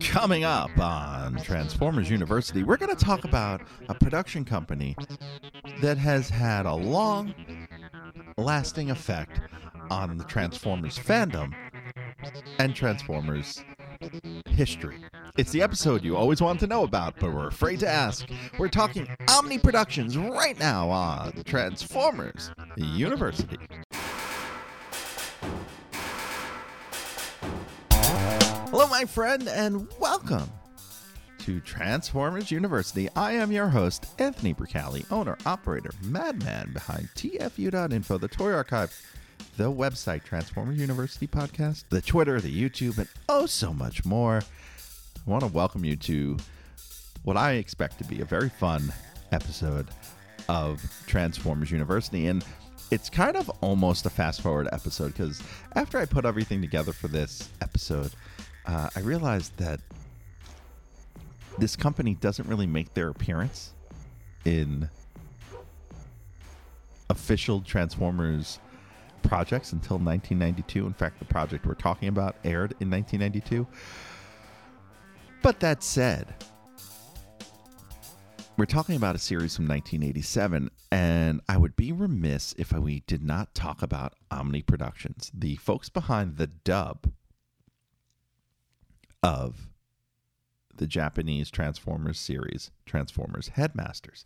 Coming up on Transformers University, we're going to talk about a production company that has had a long lasting effect on the Transformers fandom and Transformers history. It's the episode you always wanted to know about, but were afraid to ask. We're talking Omni Productions right now on Transformers University. Hello, my friend, and welcome to Transformers University. I am your host, Anthony Bricali, owner, operator, madman behind TFU.info, the Toy Archive, the website, Transformers University podcast, the Twitter, the YouTube, and oh so much more. I want to welcome you to what I expect to be a very fun episode of Transformers University. And it's kind of almost a fast forward episode because after I put everything together for this episode, uh, I realized that this company doesn't really make their appearance in official Transformers projects until 1992. In fact, the project we're talking about aired in 1992. But that said, we're talking about a series from 1987, and I would be remiss if we did not talk about Omni Productions, the folks behind the dub of the Japanese Transformers series, Transformers Headmasters.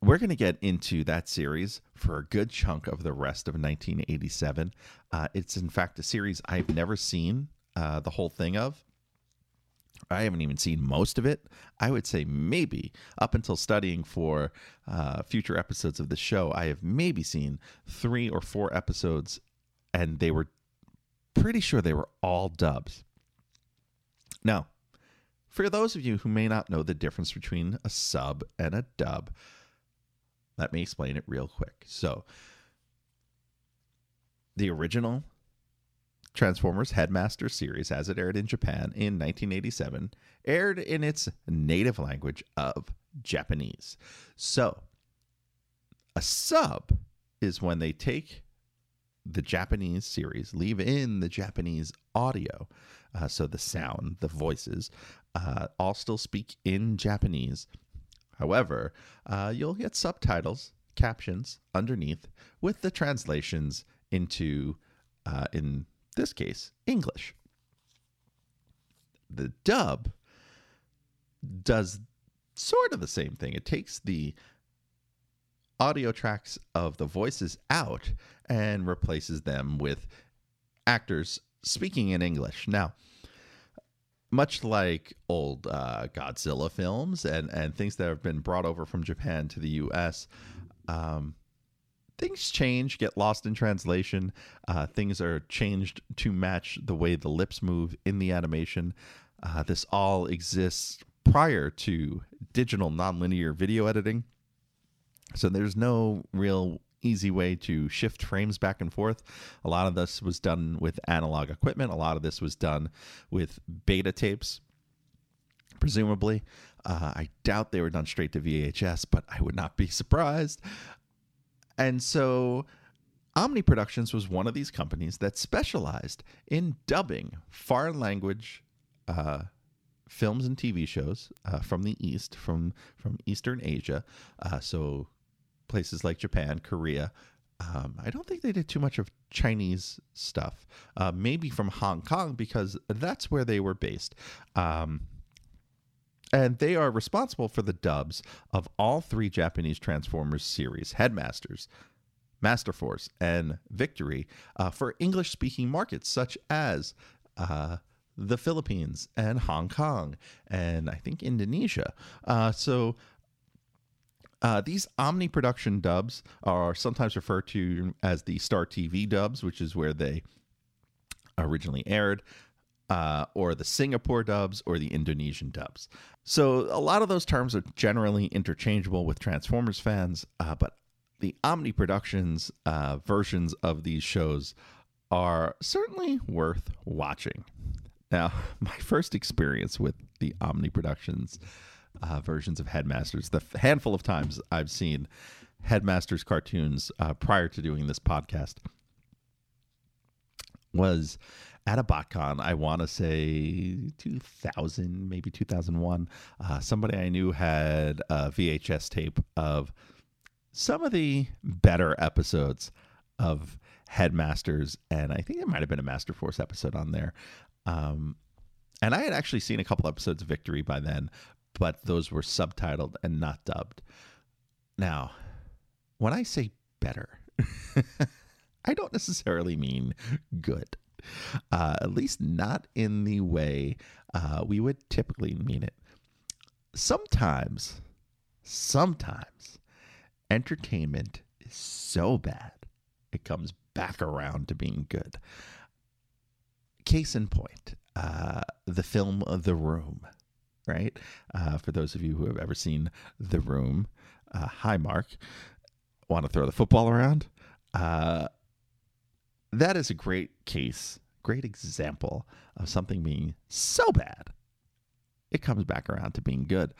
We're going to get into that series for a good chunk of the rest of 1987. Uh, it's, in fact, a series I've never seen uh, the whole thing of. I haven't even seen most of it. I would say maybe up until studying for uh, future episodes of the show, I have maybe seen three or four episodes, and they were pretty sure they were all dubs. Now, for those of you who may not know the difference between a sub and a dub, let me explain it real quick. So, the original Transformers Headmaster series, as it aired in Japan in 1987, aired in its native language of Japanese. So, a sub is when they take the Japanese series, leave in the Japanese audio, uh, so the sound, the voices, uh, all still speak in Japanese. However, uh, you'll get subtitles, captions underneath with the translations into, uh, in this case, English. The dub does sort of the same thing. It takes the audio tracks of the voices out and replaces them with actors speaking in English. Now, much like old uh, Godzilla films and, and things that have been brought over from Japan to the US, um, things change, get lost in translation. Uh, things are changed to match the way the lips move in the animation. Uh, this all exists prior to digital nonlinear video editing. So there's no real easy way to shift frames back and forth. A lot of this was done with analog equipment. A lot of this was done with beta tapes, presumably. Uh, I doubt they were done straight to VHS, but I would not be surprised. And so Omni Productions was one of these companies that specialized in dubbing foreign language uh, films and TV shows uh, from the East, from from Eastern Asia. Uh, so places like Japan, Korea. Um, I don't think they did too much of Chinese stuff. Uh, maybe from Hong Kong because that's where they were based. Um, and they are responsible for the dubs of all three Japanese Transformers series Headmasters, Master Force, and Victory uh, for English speaking markets such as uh, the Philippines and Hong Kong and I think Indonesia. Uh, so uh, these Omni production dubs are sometimes referred to as the Star TV dubs, which is where they originally aired, uh, or the Singapore dubs or the Indonesian dubs. So a lot of those terms are generally interchangeable with Transformers fans, uh, but the Omni Productions uh, versions of these shows are certainly worth watching. Now, my first experience with the Omni Productions uh, versions of Headmasters. The handful of times I've seen Headmasters cartoons uh, prior to doing this podcast was at a BotCon, I want to say 2000, maybe 2001. Uh, somebody I knew had a VHS tape of some of the better episodes of Headmasters, and I think it might have been a Master Force episode on there. Um, and I had actually seen a couple episodes of Victory by then, but those were subtitled and not dubbed. Now, when I say better, I don't necessarily mean good. Uh, at least not in the way uh, we would typically mean it. Sometimes, sometimes, entertainment is so bad it comes back around to being good. Case in point, uh, the film The Room, right? Uh, for those of you who have ever seen The Room, uh, hi, Mark. Want to throw the football around? Uh, that is a great case, great example of something being so bad, it comes back around to being good.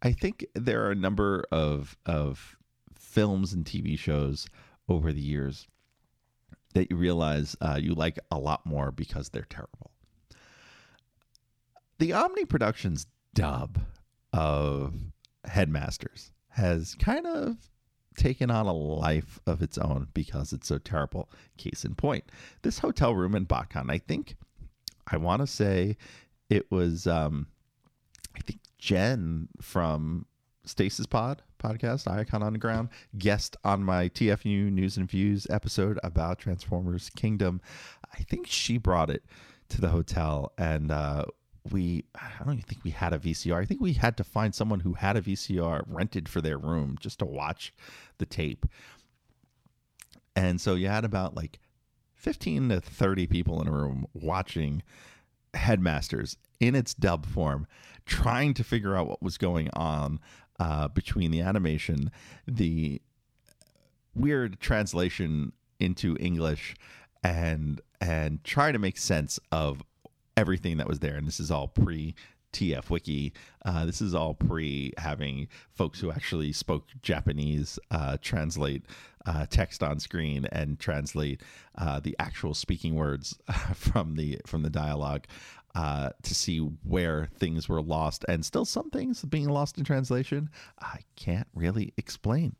I think there are a number of of films and TV shows over the years that you realize uh, you like a lot more because they're terrible. The Omni Productions dub of Headmasters has kind of taken on a life of its own because it's so terrible. Case in point, this hotel room in BotCon, I think, I want to say it was, um, I think Jen from Stasis Pod podcast, Icon Underground, guest on my TFU News and Views episode about Transformers Kingdom. I think she brought it to the hotel and uh, we I don't even think we had a VCR. I think we had to find someone who had a VCR rented for their room just to watch the tape. And so you had about like 15 to 30 people in a room watching Headmasters in its dub form, trying to figure out what was going on uh, between the animation, the weird translation into English, and and try to make sense of everything that was there. And this is all pre TF Wiki. Uh, this is all pre having folks who actually spoke Japanese uh, translate uh, text on screen and translate uh, the actual speaking words from the from the dialogue uh, to see where things were lost, and still some things being lost in translation. I can't really explain.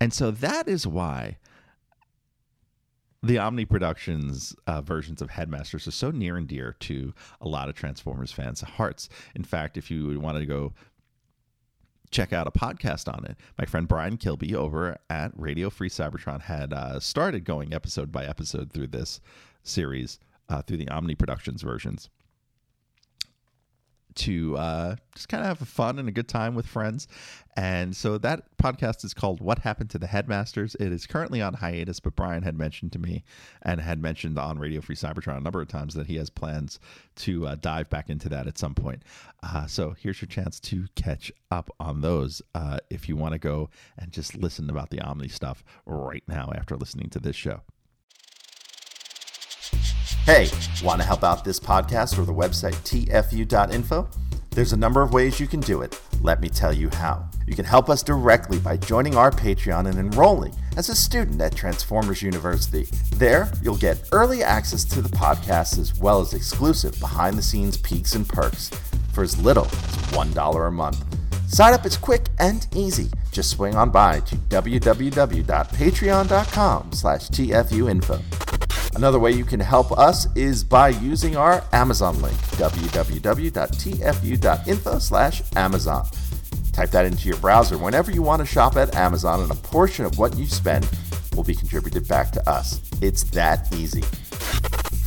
And so that is why the Omni Productions uh, versions of Headmasters are so near and dear to a lot of Transformers fans' hearts. In fact, if you wanted to go check out a podcast on it, my friend Brian Kilby over at Radio Free Cybertron had uh, started going episode by episode through this series, uh, through the Omni Productions versions to uh, just kind of have fun and a good time with friends. And so that podcast is called What Happened to the Headmasters. It is currently on hiatus, but Brian had mentioned to me and had mentioned on Radio Free Cybertron a number of times that he has plans to uh, dive back into that at some point. Uh, so here's your chance to catch up on those uh, if you want to go and just listen about the Omni stuff right now after listening to this show. Hey, want to help out this podcast or the website tfu.info? There's a number of ways you can do it. Let me tell you how. You can help us directly by joining our Patreon and enrolling as a student at Transformers University. There, you'll get early access to the podcast as well as exclusive behind the scenes peeks and perks for as little as $1 a month. Sign up is quick and easy. Just swing on by to www.patreon.com slash tfuinfo. Another way you can help us is by using our Amazon link, www.tfu.info slash Amazon. Type that into your browser whenever you want to shop at Amazon, and a portion of what you spend will be contributed back to us. It's that easy.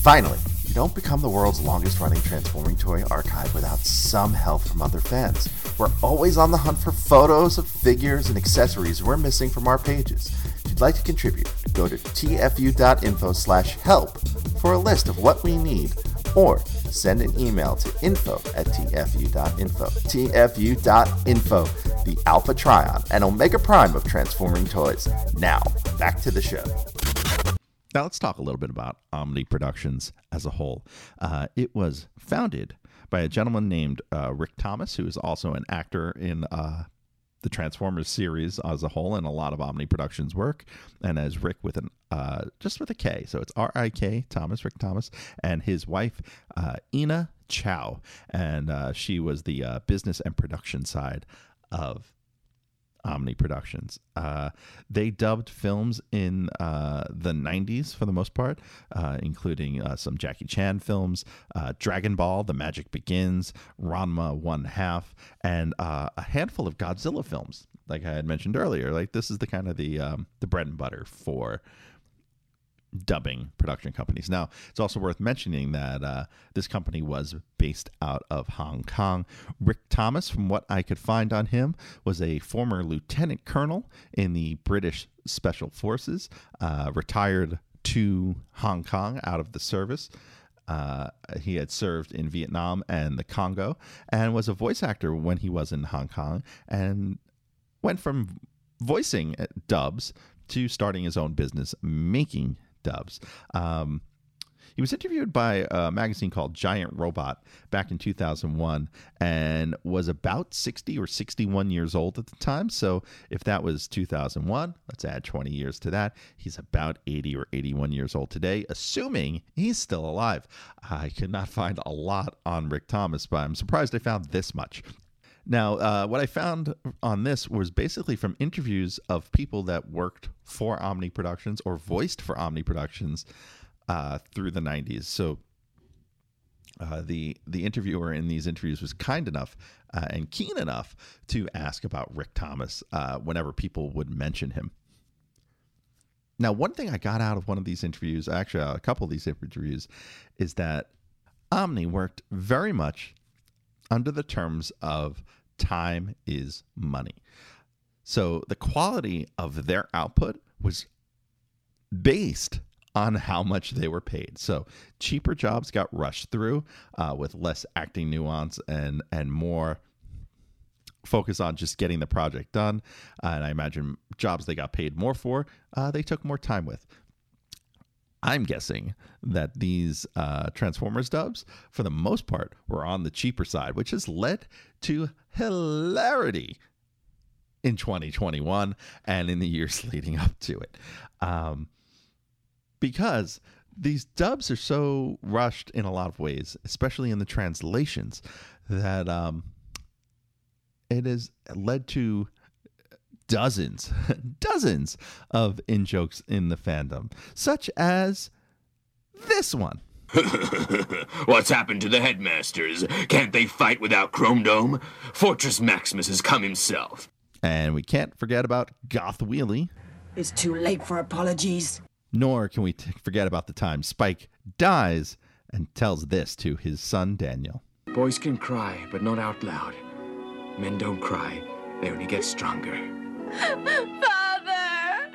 Finally, you don't become the world's longest running transforming toy archive without some help from other fans. We're always on the hunt for photos of figures and accessories we're missing from our pages you'd like to contribute, go to tfu.info slash help for a list of what we need or send an email to info at tfu.info. tfu.info, the Alpha Trion and Omega Prime of transforming toys. Now, back to the show. Now, let's talk a little bit about Omni Productions as a whole. Uh, it was founded by a gentleman named uh, Rik Thomas, who is also an actor in uh, the Transformers series as a whole and a lot of Omni Productions work, and as Rik with an uh, just with a K, so it's R I K Thomas Rik Thomas, and his wife uh, Ina Chow, and uh, she was the uh, business and production side of Omni Productions. Uh, they dubbed films in uh, the 90s for the most part, uh, including uh, some Jackie Chan films, uh, Dragon Ball, The Magic Begins, Ranma One Half, and uh, a handful of Godzilla films. Like I had mentioned earlier, like this is the kind of the um, the bread and butter for dubbing production companies. Now, it's also worth mentioning that uh, this company was based out of Hong Kong. Rik Thomas, from what I could find on him, was a former lieutenant colonel in the British Special Forces, uh, retired to Hong Kong out of the service. Uh, he had served in Vietnam and the Congo and was a voice actor when he was in Hong Kong and went from voicing dubs to starting his own business making Um, he was interviewed by a magazine called Giant Robot back in 2001 and was about 60 or 61 years old at the time. So if that was 2001, let's add 20 years to that. He's about 80 or 81 years old today, assuming he's still alive. I could not find a lot on Rik Thomas, but I'm surprised I found this much. Now, uh, what I found on this was basically from interviews of people that worked for Omni Productions or voiced for Omni Productions uh, through the 90s. So uh, the the interviewer in these interviews was kind enough uh, and keen enough to ask about Rik Thomas uh, whenever people would mention him. Now, one thing I got out of one of these interviews, actually a couple of these interviews, is that Omni worked very much under the terms of time is money. So the quality of their output was based on how much they were paid. So cheaper jobs got rushed through uh, with less acting nuance and and more focus on just getting the project done. Uh, and I imagine jobs they got paid more for, uh, they took more time with. I'm guessing that these uh, Transformers dubs, for the most part, were on the cheaper side, which has led to hilarity in 2021 and in the years leading up to it. Um, because these dubs are so rushed in a lot of ways, especially in the translations, that um, it has led to dozens, dozens of in jokes in the fandom, such as this one. What's happened to the headmasters? Can't they fight without Chrome Dome? Fortress Maximus has come himself. And we can't forget about Goth Wheelie. It's too late for apologies. Nor can we t- forget about the time Spike dies and tells this to his son Daniel. Boys can cry, but not out loud. Men don't cry, they only get stronger. Father!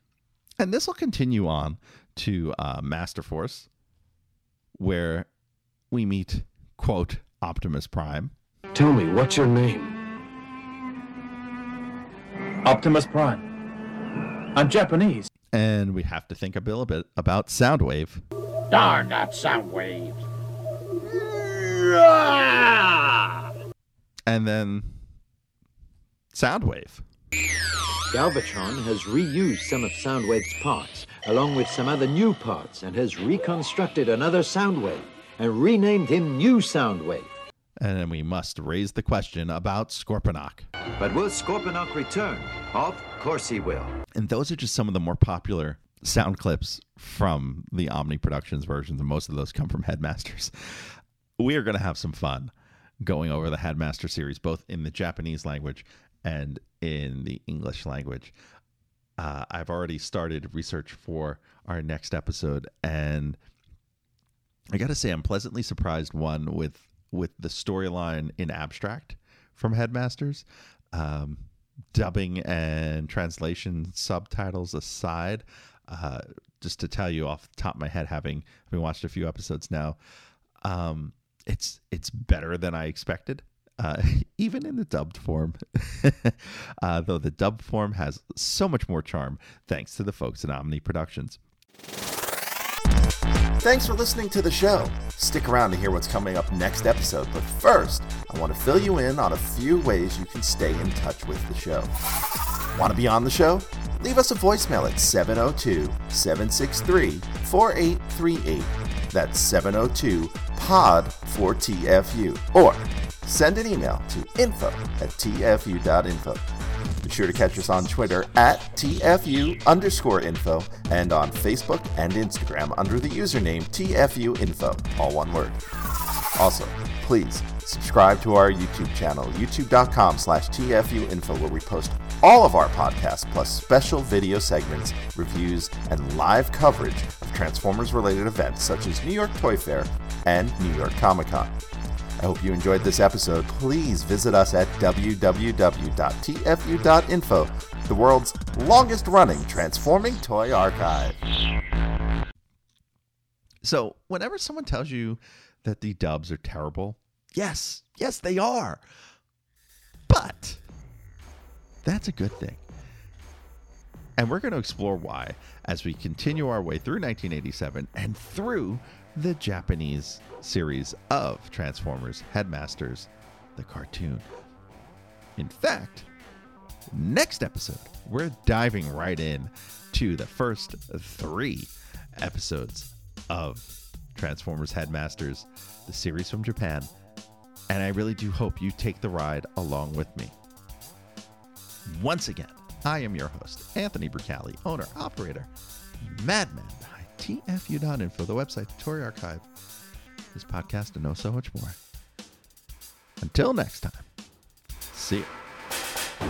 And this will continue on to uh, Master Force, where we meet, quote, Optimus Prime. Tell me, what's your name? Optimus Prime. I'm Japanese. And we have to think a little bit about Soundwave. Darn that Soundwave. And then Soundwave. Galvatron has reused some of Soundwave's parts, along with some other new parts, and has reconstructed another Soundwave and renamed him New Soundwave. And then we must raise the question about Scorponok. But will Scorponok return? Of course he will. And those are just some of the more popular sound clips from the Omni Productions versions, and most of those come from Headmasters. We are going to have some fun going over the Headmaster series, both in the Japanese language and in the English language. Uh, I've already started research for our next episode, and I got to say, I'm pleasantly surprised. One with with the storyline in abstract from Headmasters, um, dubbing and translation subtitles aside. Uh, just to tell you off the top of my head, having having watched a few episodes now, um, it's it's better than I expected. Uh, even in the dubbed form, uh, though the dubbed form has so much more charm thanks to the folks at Omni Productions. Thanks for listening to the show. Stick around to hear what's coming up next episode, but first, I want to fill you in on a few ways you can stay in touch with the show. Want to be on the show? Leave us a voicemail at 702 763 4838. That's 702 POD 4TFU. Or send an email to info at tfu.info. Be sure to catch us on Twitter at TFU underscore info and on Facebook and Instagram under the username TFU info, all one word. Also, please subscribe to our YouTube channel, youtube.com slash tfuinfo, where we post all of our podcasts plus special video segments, reviews, and live coverage of Transformers related events such as New York Toy Fair and New York Comic Con. I hope you enjoyed this episode. Please visit us at www.tfu.info, the world's longest running transforming toy archive. So, whenever someone tells you that the dubs are terrible, yes, yes, they are. But that's a good thing. And we're going to explore why as we continue our way through 1987 and through the Japanese series of Transformers Headmasters, the cartoon. In fact, next episode, we're diving right in to the first three episodes of Transformers Headmasters, the series from Japan. And I really do hope you take the ride along with me. Once again, I am your host, Anthony Bricali, owner, operator, madman TFU.info, the website, the Toy Archive, this podcast, and know so much more. Until next time, see you.